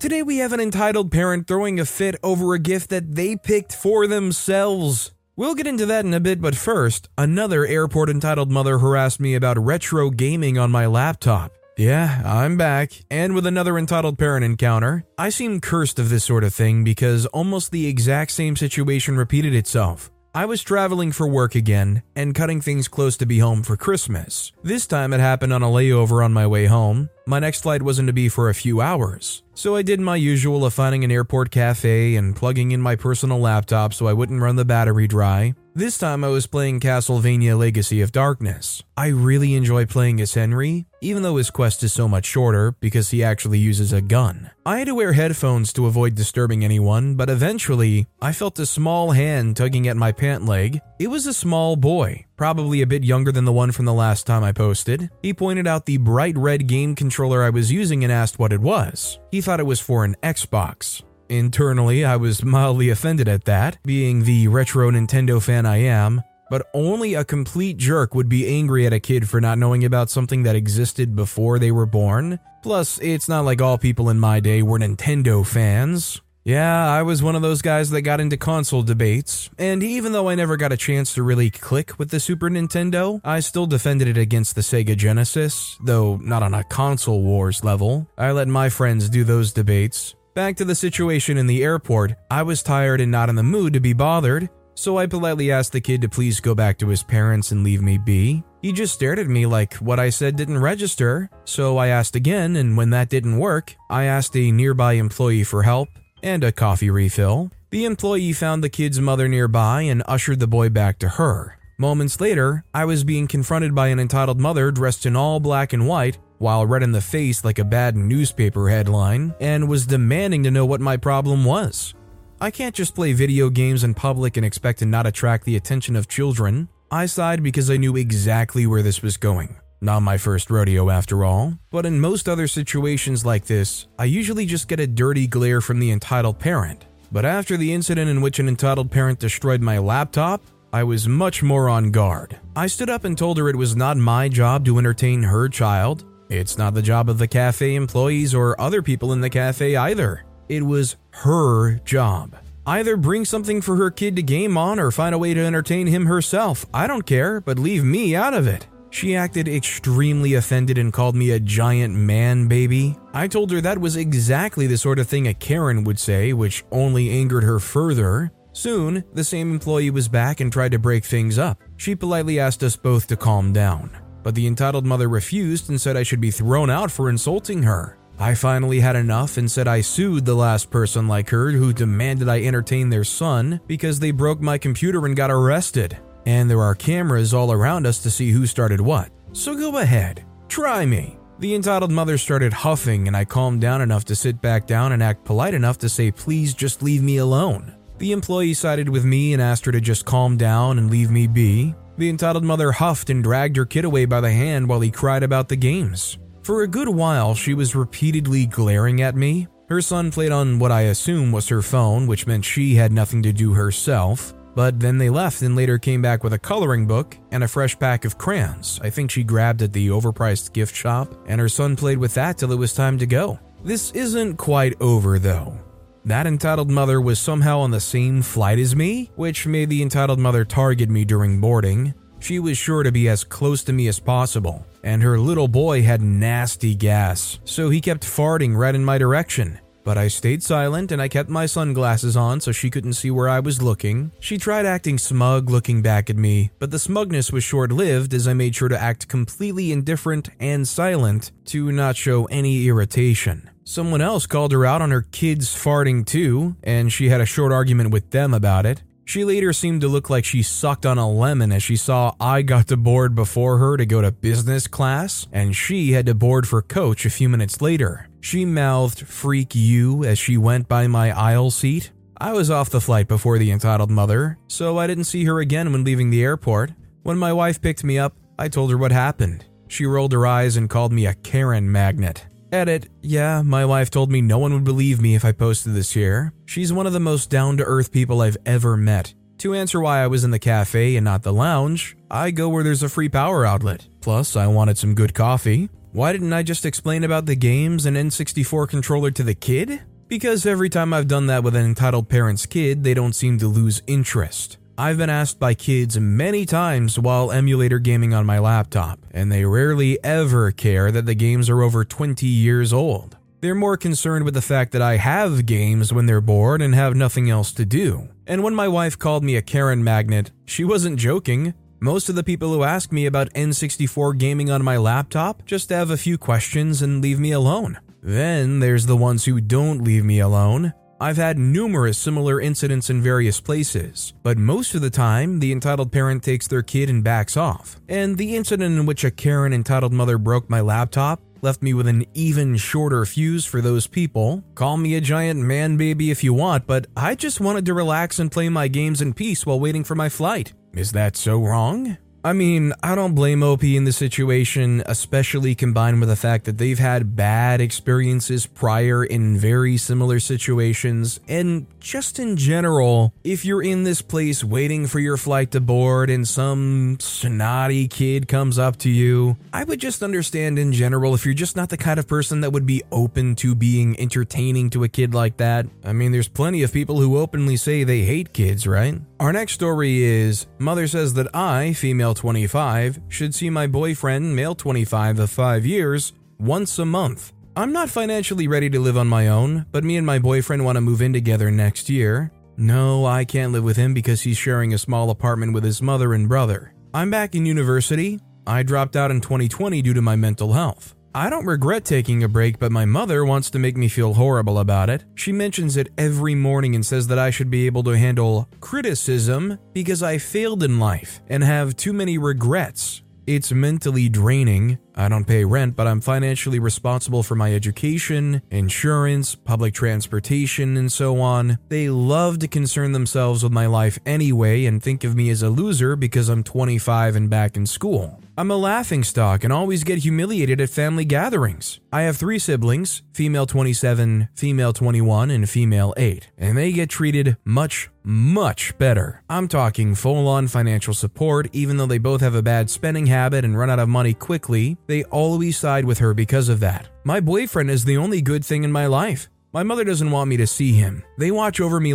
Today we have an entitled parent throwing a fit over a gift that they picked for themselves. We'll get into that in a bit, but first, another airport entitled mother harassed me about retro gaming on my laptop. Yeah, I'm back, and with another entitled parent encounter. I seem cursed of this sort of thing because almost the exact same situation repeated itself. I was traveling for work again and cutting things close to be home for Christmas. This time it happened on a layover on my way home. My next flight wasn't to be for a few hours. So I did my usual of finding an airport cafe and plugging in my personal laptop so I wouldn't run the battery dry. This time I was playing Castlevania Legacy of Darkness. I really enjoy playing as Henry, even though his quest is so much shorter because he actually uses a gun. I had to wear headphones to avoid disturbing anyone, but eventually I felt a small hand tugging at my pant leg. It was a small boy, probably a bit younger than the one from the last time I posted. He pointed out the bright red game controller I was using and asked what it was. He thought it was for an Xbox. Internally, I was mildly offended at that, being the retro Nintendo fan I am, but only a complete jerk would be angry at a kid for not knowing about something that existed before they were born. Plus, it's not like all people in my day were Nintendo fans. Yeah, I was one of those guys that got into console debates, and even though I never got a chance to really click with the Super Nintendo, I still defended it against the Sega Genesis, though not on a console wars level. I let my friends do those debates. Back to the situation in the airport, I was tired and not in the mood to be bothered, so I politely asked the kid to please go back to his parents and leave me be. He just stared at me like what I said didn't register, so I asked again, and when that didn't work, I asked a nearby employee for help and a coffee refill. The employee found the kid's mother nearby and ushered the boy back to her. Moments later, I was being confronted by an entitled mother dressed in all black and white while red in the face like a bad newspaper headline, and was demanding to know what my problem was. I can't just play video games in public and expect to not attract the attention of children. I sighed because I knew exactly where this was going. Not my first rodeo after all, but in most other situations like this, I usually just get a dirty glare from the entitled parent. But after the incident in which an entitled parent destroyed my laptop, I was much more on guard. I stood up and told her it was not my job to entertain her child, it's not the job of the cafe employees or other people in the cafe either. It was her job. Either bring something for her kid to game on or find a way to entertain him herself. I don't care, but leave me out of it. She acted extremely offended and called me a giant man baby. I told her that was exactly the sort of thing a Karen would say, which only angered her further. Soon, the same employee was back and tried to break things up. She politely asked us both to calm down but the entitled mother refused and said I should be thrown out for insulting her. I finally had enough and said I sued the last person like her who demanded I entertain their son because they broke my computer and got arrested. And there are cameras all around us to see who started what. So go ahead, try me. The entitled mother started huffing, and I calmed down enough to sit back down and act polite enough to say, Please just leave me alone. The employee sided with me and asked her to just calm down and leave me be. The entitled mother huffed and dragged her kid away by the hand while he cried about the games. For a good while, she was repeatedly glaring at me. Her son played on what I assume was her phone, which meant she had nothing to do herself. But then they left and later came back with a coloring book and a fresh pack of crayons. I think she grabbed at the overpriced gift shop, and her son played with that till it was time to go. This isn't quite over though. That entitled mother was somehow on the same flight as me, which made the entitled mother target me during boarding. She was sure to be as close to me as possible, and her little boy had nasty gas, so he kept farting right in my direction. But I stayed silent and I kept my sunglasses on so she couldn't see where I was looking. She tried acting smug looking back at me, but the smugness was short lived as I made sure to act completely indifferent and silent to not show any irritation. Someone else called her out on her kids farting too, and she had a short argument with them about it. She later seemed to look like she sucked on a lemon as she saw I got to board before her to go to business class, and she had to board for coach a few minutes later. She mouthed, Freak you, as she went by my aisle seat. I was off the flight before the entitled mother, so I didn't see her again when leaving the airport. When my wife picked me up, I told her what happened. She rolled her eyes and called me a Karen magnet. Edit, yeah, my wife told me no one would believe me if I posted this here. She's one of the most down to earth people I've ever met. To answer why I was in the cafe and not the lounge, I go where there's a free power outlet. Plus, I wanted some good coffee. Why didn't I just explain about the games and N64 controller to the kid? Because every time I've done that with an entitled parent's kid, they don't seem to lose interest. I've been asked by kids many times while emulator gaming on my laptop, and they rarely ever care that the games are over 20 years old. They're more concerned with the fact that I have games when they're bored and have nothing else to do. And when my wife called me a Karen magnet, she wasn't joking. Most of the people who ask me about N64 gaming on my laptop just have a few questions and leave me alone. Then there's the ones who don't leave me alone. I've had numerous similar incidents in various places, but most of the time, the entitled parent takes their kid and backs off. And the incident in which a Karen entitled mother broke my laptop left me with an even shorter fuse for those people. Call me a giant man baby if you want, but I just wanted to relax and play my games in peace while waiting for my flight. Is that so wrong? I mean, I don't blame OP in the situation, especially combined with the fact that they've had bad experiences prior in very similar situations. And just in general, if you're in this place waiting for your flight to board and some snotty kid comes up to you, I would just understand in general if you're just not the kind of person that would be open to being entertaining to a kid like that. I mean, there's plenty of people who openly say they hate kids, right? Our next story is Mother says that I, female 25, should see my boyfriend, male 25 of 5 years, once a month. I'm not financially ready to live on my own, but me and my boyfriend want to move in together next year. No, I can't live with him because he's sharing a small apartment with his mother and brother. I'm back in university. I dropped out in 2020 due to my mental health. I don't regret taking a break, but my mother wants to make me feel horrible about it. She mentions it every morning and says that I should be able to handle criticism because I failed in life and have too many regrets. It's mentally draining. I don't pay rent, but I'm financially responsible for my education, insurance, public transportation, and so on. They love to concern themselves with my life anyway and think of me as a loser because I'm 25 and back in school. I'm a laughingstock and always get humiliated at family gatherings. I have three siblings female 27, female 21, and female 8, and they get treated much, much better. I'm talking full on financial support, even though they both have a bad spending habit and run out of money quickly, they always side with her because of that. My boyfriend is the only good thing in my life. My mother doesn't want me to see him. They watch over me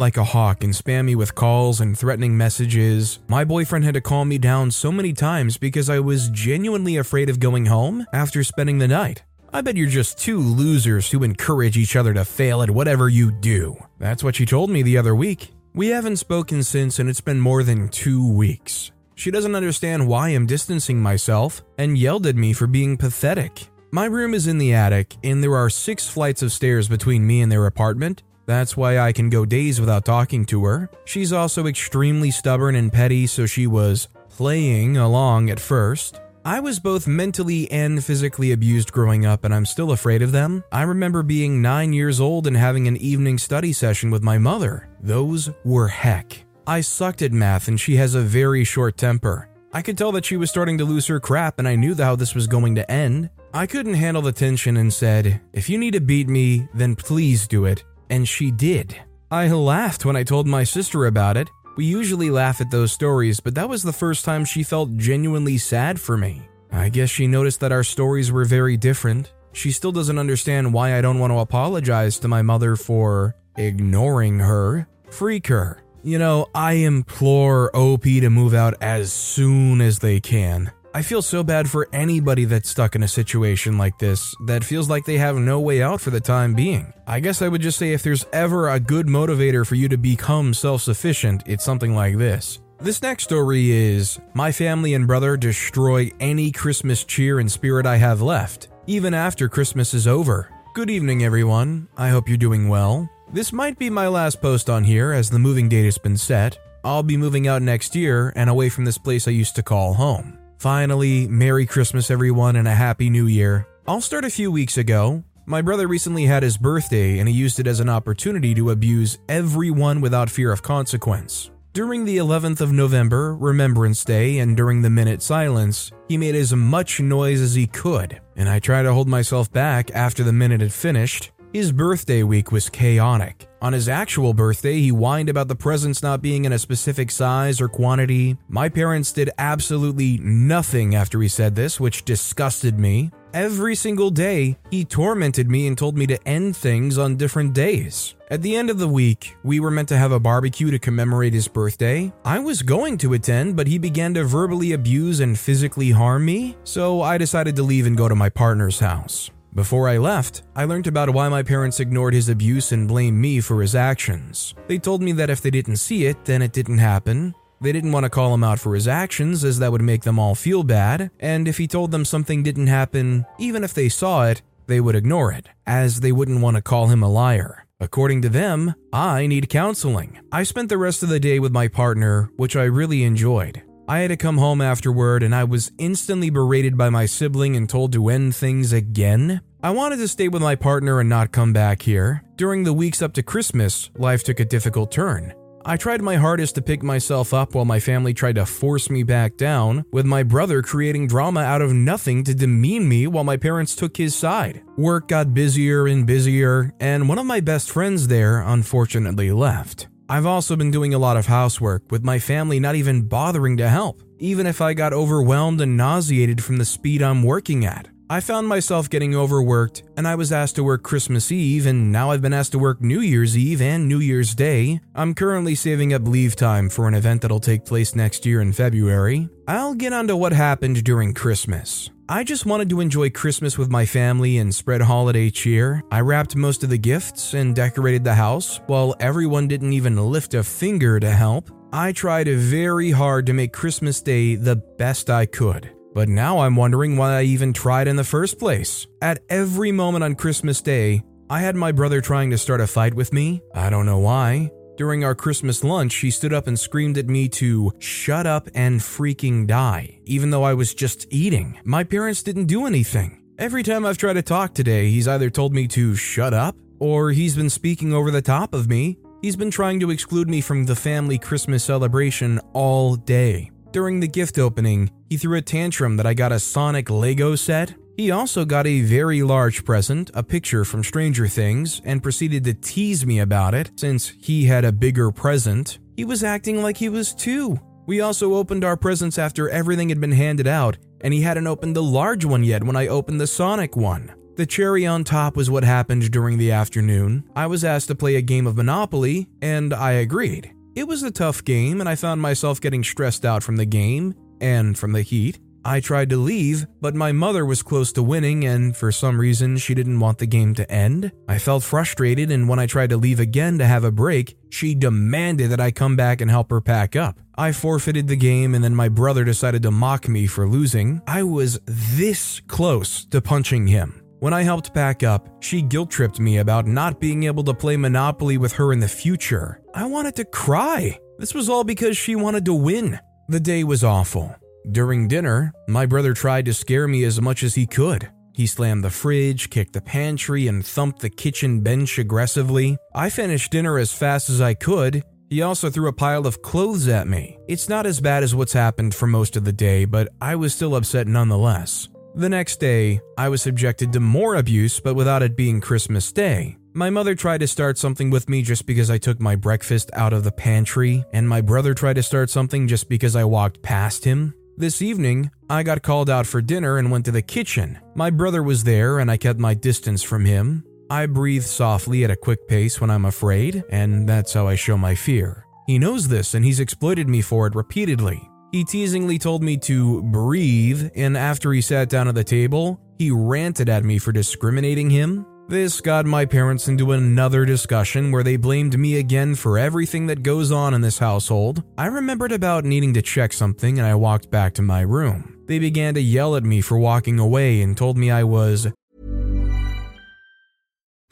like a hawk and spam me with calls and threatening messages. My boyfriend had to calm me down so many times because I was genuinely afraid of going home after spending the night. I bet you're just two losers who encourage each other to fail at whatever you do. That's what she told me the other week. We haven't spoken since, and it's been more than two weeks. She doesn't understand why I'm distancing myself and yelled at me for being pathetic. My room is in the attic, and there are six flights of stairs between me and their apartment. That's why I can go days without talking to her. She's also extremely stubborn and petty, so she was playing along at first. I was both mentally and physically abused growing up, and I'm still afraid of them. I remember being nine years old and having an evening study session with my mother. Those were heck. I sucked at math, and she has a very short temper. I could tell that she was starting to lose her crap, and I knew how this was going to end. I couldn't handle the tension and said, If you need to beat me, then please do it. And she did. I laughed when I told my sister about it, we usually laugh at those stories, but that was the first time she felt genuinely sad for me. I guess she noticed that our stories were very different. She still doesn't understand why I don't want to apologize to my mother for ignoring her. Freak her. You know, I implore OP to move out as soon as they can. I feel so bad for anybody that's stuck in a situation like this that feels like they have no way out for the time being. I guess I would just say if there's ever a good motivator for you to become self sufficient, it's something like this. This next story is My family and brother destroy any Christmas cheer and spirit I have left, even after Christmas is over. Good evening, everyone. I hope you're doing well. This might be my last post on here as the moving date has been set. I'll be moving out next year and away from this place I used to call home. Finally, Merry Christmas, everyone, and a Happy New Year. I'll start a few weeks ago. My brother recently had his birthday, and he used it as an opportunity to abuse everyone without fear of consequence. During the 11th of November, Remembrance Day, and during the minute silence, he made as much noise as he could, and I tried to hold myself back after the minute had finished. His birthday week was chaotic. On his actual birthday, he whined about the presents not being in a specific size or quantity. My parents did absolutely nothing after he said this, which disgusted me. Every single day, he tormented me and told me to end things on different days. At the end of the week, we were meant to have a barbecue to commemorate his birthday. I was going to attend, but he began to verbally abuse and physically harm me, so I decided to leave and go to my partner's house. Before I left, I learned about why my parents ignored his abuse and blamed me for his actions. They told me that if they didn't see it, then it didn't happen. They didn't want to call him out for his actions, as that would make them all feel bad, and if he told them something didn't happen, even if they saw it, they would ignore it, as they wouldn't want to call him a liar. According to them, I need counseling. I spent the rest of the day with my partner, which I really enjoyed. I had to come home afterward and I was instantly berated by my sibling and told to end things again. I wanted to stay with my partner and not come back here. During the weeks up to Christmas, life took a difficult turn. I tried my hardest to pick myself up while my family tried to force me back down, with my brother creating drama out of nothing to demean me while my parents took his side. Work got busier and busier, and one of my best friends there unfortunately left. I've also been doing a lot of housework, with my family not even bothering to help, even if I got overwhelmed and nauseated from the speed I'm working at. I found myself getting overworked, and I was asked to work Christmas Eve, and now I've been asked to work New Year's Eve and New Year's Day. I'm currently saving up leave time for an event that'll take place next year in February. I'll get onto what happened during Christmas. I just wanted to enjoy Christmas with my family and spread holiday cheer. I wrapped most of the gifts and decorated the house, while everyone didn't even lift a finger to help. I tried very hard to make Christmas Day the best I could. But now I'm wondering why I even tried in the first place. At every moment on Christmas Day, I had my brother trying to start a fight with me. I don't know why. During our Christmas lunch, she stood up and screamed at me to shut up and freaking die, even though I was just eating. My parents didn't do anything. Every time I've tried to talk today, he's either told me to shut up or he's been speaking over the top of me. He's been trying to exclude me from the family Christmas celebration all day. During the gift opening, he threw a tantrum that I got a Sonic Lego set he also got a very large present, a picture from Stranger Things, and proceeded to tease me about it since he had a bigger present. He was acting like he was two. We also opened our presents after everything had been handed out, and he hadn't opened the large one yet when I opened the Sonic one. The cherry on top was what happened during the afternoon. I was asked to play a game of Monopoly, and I agreed. It was a tough game, and I found myself getting stressed out from the game and from the heat. I tried to leave, but my mother was close to winning, and for some reason, she didn't want the game to end. I felt frustrated, and when I tried to leave again to have a break, she demanded that I come back and help her pack up. I forfeited the game, and then my brother decided to mock me for losing. I was this close to punching him. When I helped pack up, she guilt tripped me about not being able to play Monopoly with her in the future. I wanted to cry. This was all because she wanted to win. The day was awful. During dinner, my brother tried to scare me as much as he could. He slammed the fridge, kicked the pantry, and thumped the kitchen bench aggressively. I finished dinner as fast as I could. He also threw a pile of clothes at me. It's not as bad as what's happened for most of the day, but I was still upset nonetheless. The next day, I was subjected to more abuse, but without it being Christmas Day. My mother tried to start something with me just because I took my breakfast out of the pantry, and my brother tried to start something just because I walked past him. This evening, I got called out for dinner and went to the kitchen. My brother was there and I kept my distance from him. I breathe softly at a quick pace when I'm afraid, and that's how I show my fear. He knows this and he's exploited me for it repeatedly. He teasingly told me to breathe, and after he sat down at the table, he ranted at me for discriminating him this got my parents into another discussion where they blamed me again for everything that goes on in this household. I remembered about needing to check something and I walked back to my room. They began to yell at me for walking away and told me I was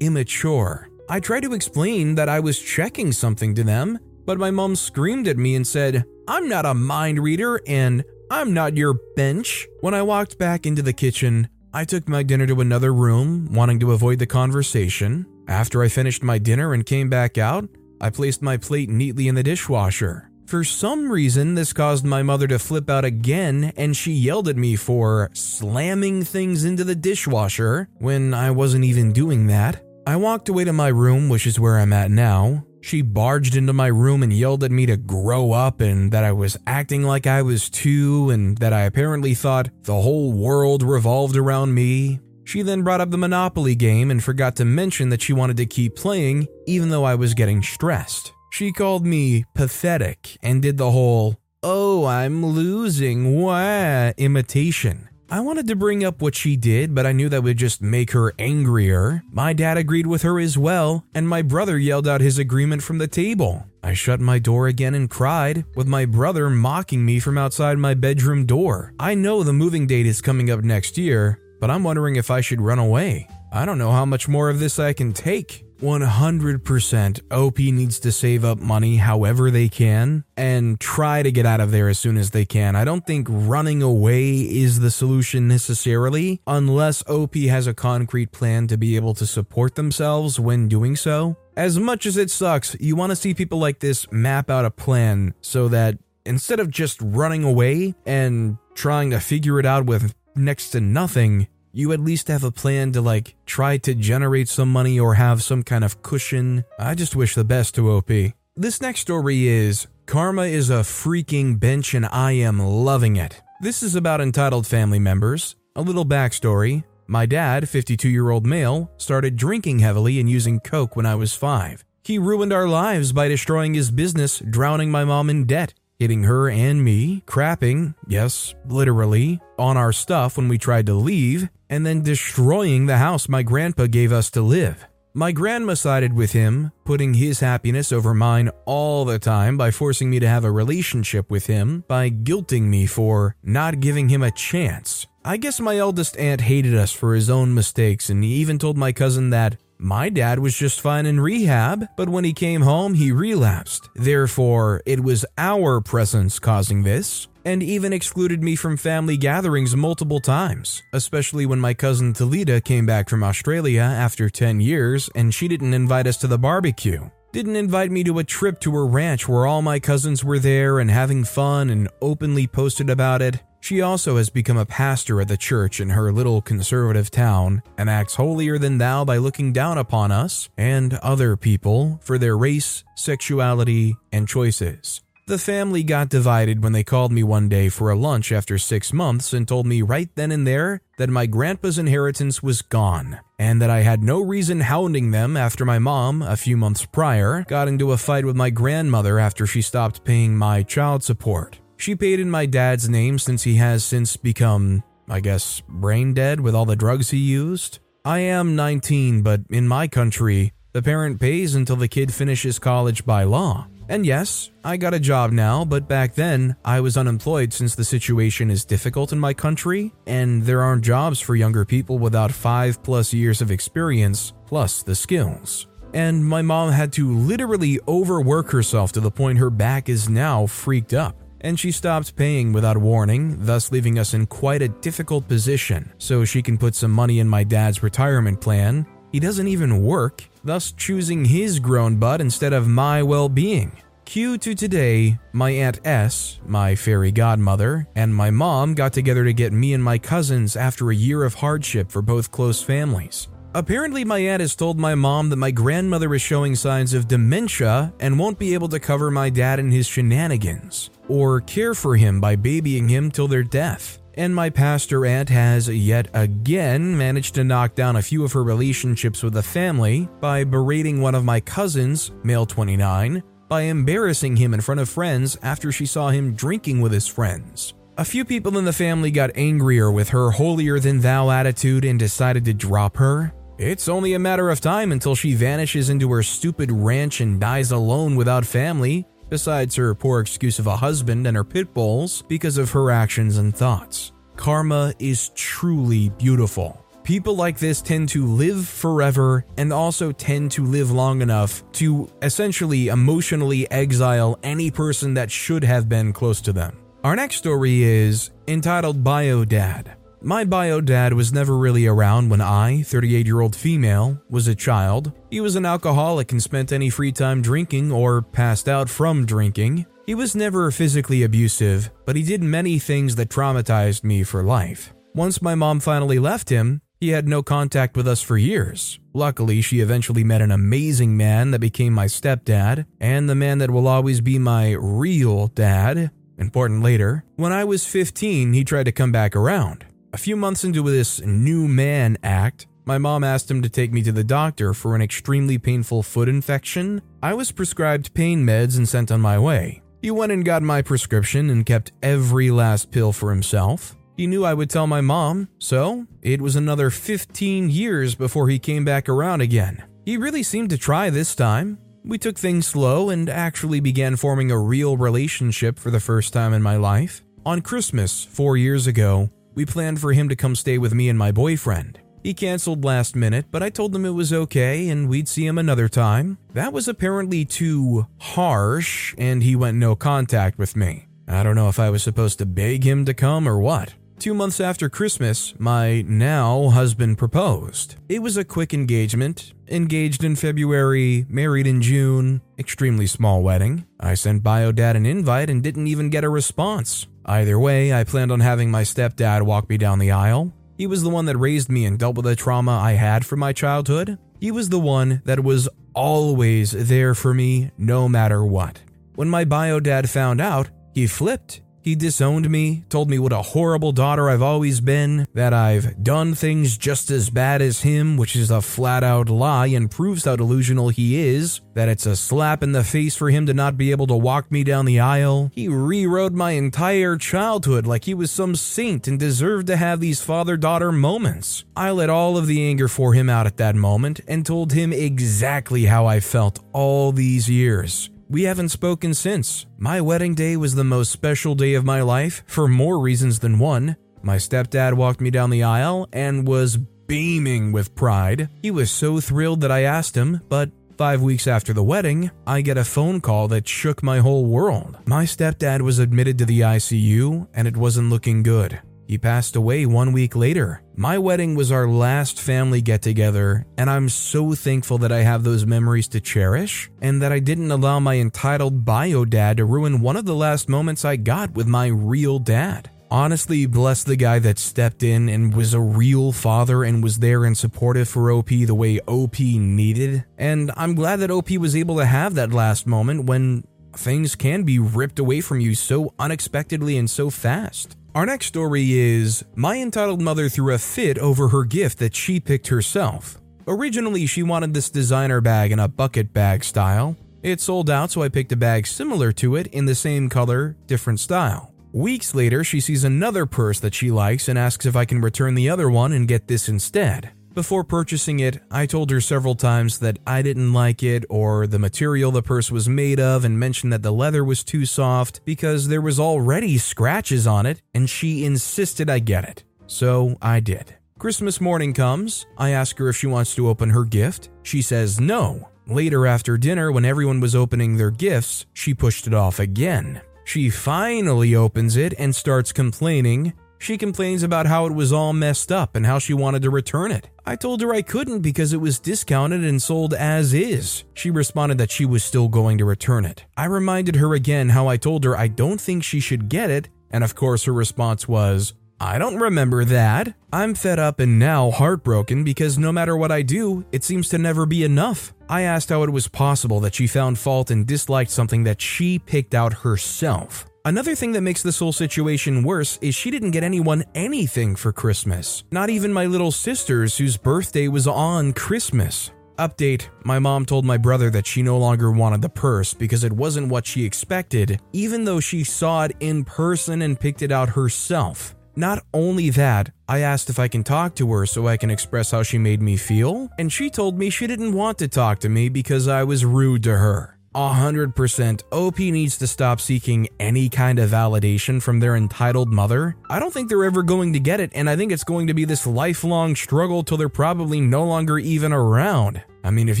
immature. I tried to explain that I was checking something to them, but my mom screamed at me and said, I'm not a mind reader and I'm not your bench. When I walked back into the kitchen, I took my dinner to another room, wanting to avoid the conversation. After I finished my dinner and came back out, I placed my plate neatly in the dishwasher. For some reason, this caused my mother to flip out again, and she yelled at me for slamming things into the dishwasher when I wasn't even doing that. I walked away to my room, which is where I'm at now. She barged into my room and yelled at me to grow up and that I was acting like I was two and that I apparently thought the whole world revolved around me. She then brought up the Monopoly game and forgot to mention that she wanted to keep playing even though I was getting stressed. She called me pathetic and did the whole, oh, I'm losing, wah, imitation. I wanted to bring up what she did, but I knew that would just make her angrier. My dad agreed with her as well, and my brother yelled out his agreement from the table. I shut my door again and cried, with my brother mocking me from outside my bedroom door. I know the moving date is coming up next year, but I'm wondering if I should run away. I don't know how much more of this I can take. 100% OP needs to save up money however they can and try to get out of there as soon as they can. I don't think running away is the solution necessarily, unless OP has a concrete plan to be able to support themselves when doing so. As much as it sucks, you want to see people like this map out a plan so that instead of just running away and trying to figure it out with next to nothing, you at least have a plan to like try to generate some money or have some kind of cushion. I just wish the best to OP. This next story is Karma is a freaking bench and I am loving it. This is about entitled family members. A little backstory. My dad, 52 year old male, started drinking heavily and using coke when I was five. He ruined our lives by destroying his business, drowning my mom in debt hitting her and me, crapping, yes, literally, on our stuff when we tried to leave, and then destroying the house my grandpa gave us to live. My grandma sided with him, putting his happiness over mine all the time by forcing me to have a relationship with him, by guilting me for not giving him a chance. I guess my eldest aunt hated us for his own mistakes and even told my cousin that my dad was just fine in rehab, but when he came home, he relapsed. Therefore, it was our presence causing this, and even excluded me from family gatherings multiple times, especially when my cousin Talita came back from Australia after 10 years and she didn't invite us to the barbecue. didn't invite me to a trip to her ranch where all my cousins were there and having fun and openly posted about it. She also has become a pastor at the church in her little conservative town and acts holier than thou by looking down upon us and other people for their race, sexuality, and choices. The family got divided when they called me one day for a lunch after six months and told me right then and there that my grandpa's inheritance was gone, and that I had no reason hounding them after my mom, a few months prior, got into a fight with my grandmother after she stopped paying my child support. She paid in my dad's name since he has since become, I guess, brain dead with all the drugs he used. I am 19, but in my country, the parent pays until the kid finishes college by law. And yes, I got a job now, but back then I was unemployed since the situation is difficult in my country, and there aren't jobs for younger people without 5 plus years of experience, plus the skills. And my mom had to literally overwork herself to the point her back is now freaked up. And she stopped paying without warning, thus leaving us in quite a difficult position so she can put some money in my dad's retirement plan. He doesn't even work, thus choosing his grown butt instead of my well being. Cue to today, my Aunt S, my fairy godmother, and my mom got together to get me and my cousins after a year of hardship for both close families. Apparently, my aunt has told my mom that my grandmother is showing signs of dementia and won't be able to cover my dad and his shenanigans, or care for him by babying him till their death and my pastor aunt has yet again managed to knock down a few of her relationships with the family by berating one of my cousins, male 29, by embarrassing him in front of friends after she saw him drinking with his friends. A few people in the family got angrier with her holier than thou attitude and decided to drop her. It's only a matter of time until she vanishes into her stupid ranch and dies alone without family, besides her poor excuse of a husband and her pit bulls because of her actions and thoughts. Karma is truly beautiful. People like this tend to live forever and also tend to live long enough to essentially emotionally exile any person that should have been close to them. Our next story is entitled Bio Dad. My bio dad was never really around when I, 38 year old female, was a child. He was an alcoholic and spent any free time drinking or passed out from drinking. He was never physically abusive, but he did many things that traumatized me for life. Once my mom finally left him, he had no contact with us for years. Luckily, she eventually met an amazing man that became my stepdad, and the man that will always be my real dad. Important later. When I was 15, he tried to come back around. A few months into this new man act, my mom asked him to take me to the doctor for an extremely painful foot infection. I was prescribed pain meds and sent on my way. He went and got my prescription and kept every last pill for himself. He knew I would tell my mom, so it was another 15 years before he came back around again. He really seemed to try this time. We took things slow and actually began forming a real relationship for the first time in my life. On Christmas, four years ago, we planned for him to come stay with me and my boyfriend. He canceled last minute, but I told him it was okay and we'd see him another time. That was apparently too harsh, and he went no contact with me. I don't know if I was supposed to beg him to come or what. Two months after Christmas, my now husband proposed. It was a quick engagement. Engaged in February, married in June, extremely small wedding. I sent Biodad an invite and didn't even get a response. Either way, I planned on having my stepdad walk me down the aisle. He was the one that raised me and dealt with the trauma I had from my childhood. He was the one that was always there for me no matter what. When my bio dad found out, he flipped he disowned me, told me what a horrible daughter I've always been, that I've done things just as bad as him, which is a flat out lie and proves how delusional he is, that it's a slap in the face for him to not be able to walk me down the aisle. He rewrote my entire childhood like he was some saint and deserved to have these father daughter moments. I let all of the anger for him out at that moment and told him exactly how I felt all these years. We haven't spoken since. My wedding day was the most special day of my life for more reasons than one. My stepdad walked me down the aisle and was beaming with pride. He was so thrilled that I asked him, but Five weeks after the wedding, I get a phone call that shook my whole world. My stepdad was admitted to the ICU and it wasn't looking good. He passed away one week later. My wedding was our last family get together, and I'm so thankful that I have those memories to cherish and that I didn't allow my entitled bio dad to ruin one of the last moments I got with my real dad. Honestly, bless the guy that stepped in and was a real father and was there and supportive for OP the way OP needed. And I'm glad that OP was able to have that last moment when things can be ripped away from you so unexpectedly and so fast. Our next story is My entitled mother threw a fit over her gift that she picked herself. Originally, she wanted this designer bag in a bucket bag style. It sold out, so I picked a bag similar to it in the same color, different style. Weeks later, she sees another purse that she likes and asks if I can return the other one and get this instead. Before purchasing it, I told her several times that I didn't like it or the material the purse was made of and mentioned that the leather was too soft because there was already scratches on it and she insisted I get it. So I did. Christmas morning comes. I ask her if she wants to open her gift. She says no. Later after dinner, when everyone was opening their gifts, she pushed it off again. She finally opens it and starts complaining she complains about how it was all messed up and how she wanted to return it. I told her I couldn't because it was discounted and sold as is. She responded that she was still going to return it. I reminded her again how I told her I don't think she should get it, and of course her response was, I don't remember that. I'm fed up and now heartbroken because no matter what I do, it seems to never be enough. I asked how it was possible that she found fault and disliked something that she picked out herself. Another thing that makes this whole situation worse is she didn't get anyone anything for Christmas. Not even my little sisters, whose birthday was on Christmas. Update My mom told my brother that she no longer wanted the purse because it wasn't what she expected, even though she saw it in person and picked it out herself. Not only that, I asked if I can talk to her so I can express how she made me feel, and she told me she didn't want to talk to me because I was rude to her. 100% OP needs to stop seeking any kind of validation from their entitled mother. I don't think they're ever going to get it, and I think it's going to be this lifelong struggle till they're probably no longer even around. I mean, if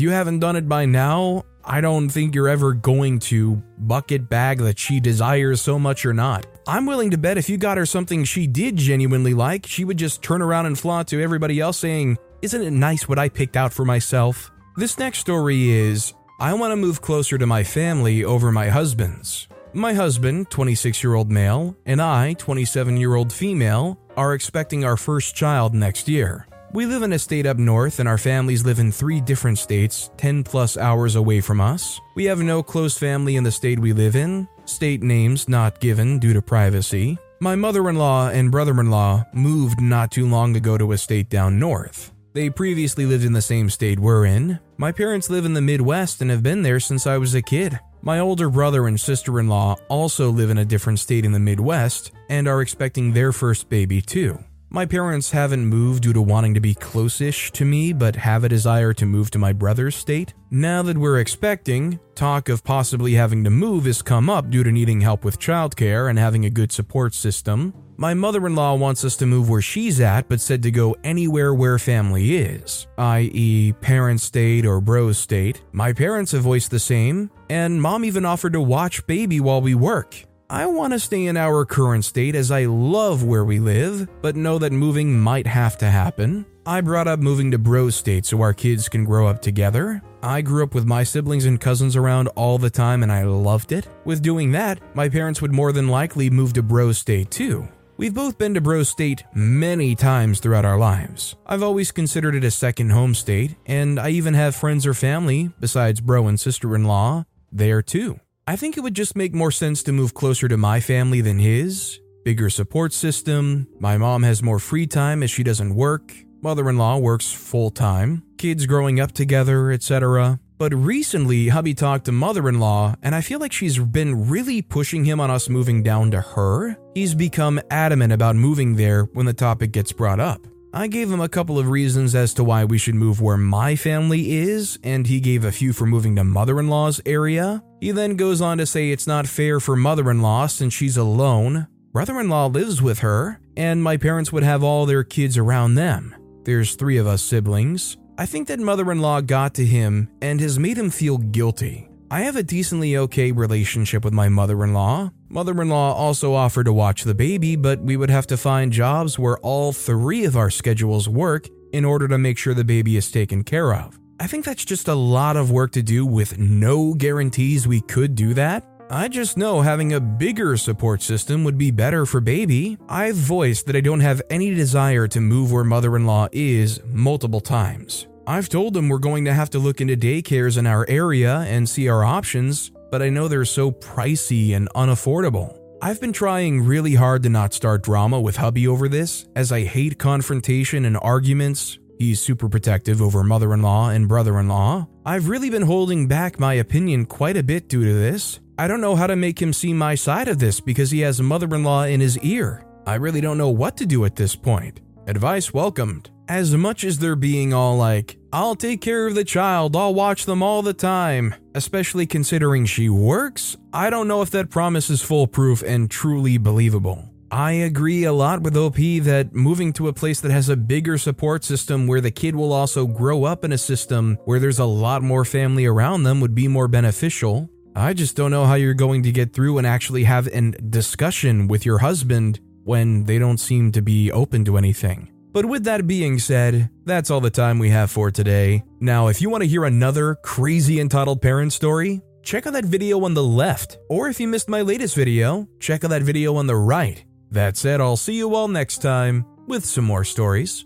you haven't done it by now, I don't think you're ever going to bucket bag that she desires so much or not. I'm willing to bet if you got her something she did genuinely like, she would just turn around and flaunt to everybody else saying, Isn't it nice what I picked out for myself? This next story is I want to move closer to my family over my husband's. My husband, 26 year old male, and I, 27 year old female, are expecting our first child next year. We live in a state up north, and our families live in three different states, 10 plus hours away from us. We have no close family in the state we live in, state names not given due to privacy. My mother in law and brother in law moved not too long ago to a state down north. They previously lived in the same state we're in. My parents live in the Midwest and have been there since I was a kid. My older brother and sister in law also live in a different state in the Midwest and are expecting their first baby too. My parents haven't moved due to wanting to be close-ish to me, but have a desire to move to my brother's state. Now that we're expecting, talk of possibly having to move has come up due to needing help with childcare and having a good support system. My mother in law wants us to move where she's at, but said to go anywhere where family is, i.e., parent state or bro state. My parents have voiced the same, and mom even offered to watch baby while we work. I want to stay in our current state as I love where we live, but know that moving might have to happen. I brought up moving to bro state so our kids can grow up together. I grew up with my siblings and cousins around all the time and I loved it. With doing that, my parents would more than likely move to bro state too. We've both been to Bro State many times throughout our lives. I've always considered it a second home state, and I even have friends or family, besides bro and sister in law, there too. I think it would just make more sense to move closer to my family than his. Bigger support system, my mom has more free time as she doesn't work, mother in law works full time, kids growing up together, etc. But recently, hubby talked to mother in law, and I feel like she's been really pushing him on us moving down to her. He's become adamant about moving there when the topic gets brought up. I gave him a couple of reasons as to why we should move where my family is, and he gave a few for moving to mother in law's area. He then goes on to say it's not fair for mother in law since she's alone. Brother in law lives with her, and my parents would have all their kids around them. There's three of us siblings. I think that mother in law got to him and has made him feel guilty. I have a decently okay relationship with my mother in law. Mother in law also offered to watch the baby, but we would have to find jobs where all three of our schedules work in order to make sure the baby is taken care of. I think that's just a lot of work to do with no guarantees we could do that. I just know having a bigger support system would be better for baby. I've voiced that I don't have any desire to move where mother in law is multiple times. I've told them we're going to have to look into daycares in our area and see our options, but I know they're so pricey and unaffordable. I've been trying really hard to not start drama with hubby over this, as I hate confrontation and arguments. He's super protective over mother in law and brother in law. I've really been holding back my opinion quite a bit due to this. I don't know how to make him see my side of this because he has a mother in law in his ear. I really don't know what to do at this point. Advice welcomed. As much as they're being all like, I'll take care of the child, I'll watch them all the time, especially considering she works, I don't know if that promise is foolproof and truly believable. I agree a lot with OP that moving to a place that has a bigger support system where the kid will also grow up in a system where there's a lot more family around them would be more beneficial. I just don't know how you're going to get through and actually have a discussion with your husband when they don't seem to be open to anything. But with that being said, that's all the time we have for today. Now, if you want to hear another crazy entitled parent story, check out that video on the left. Or if you missed my latest video, check out that video on the right. That said, I'll see you all next time with some more stories.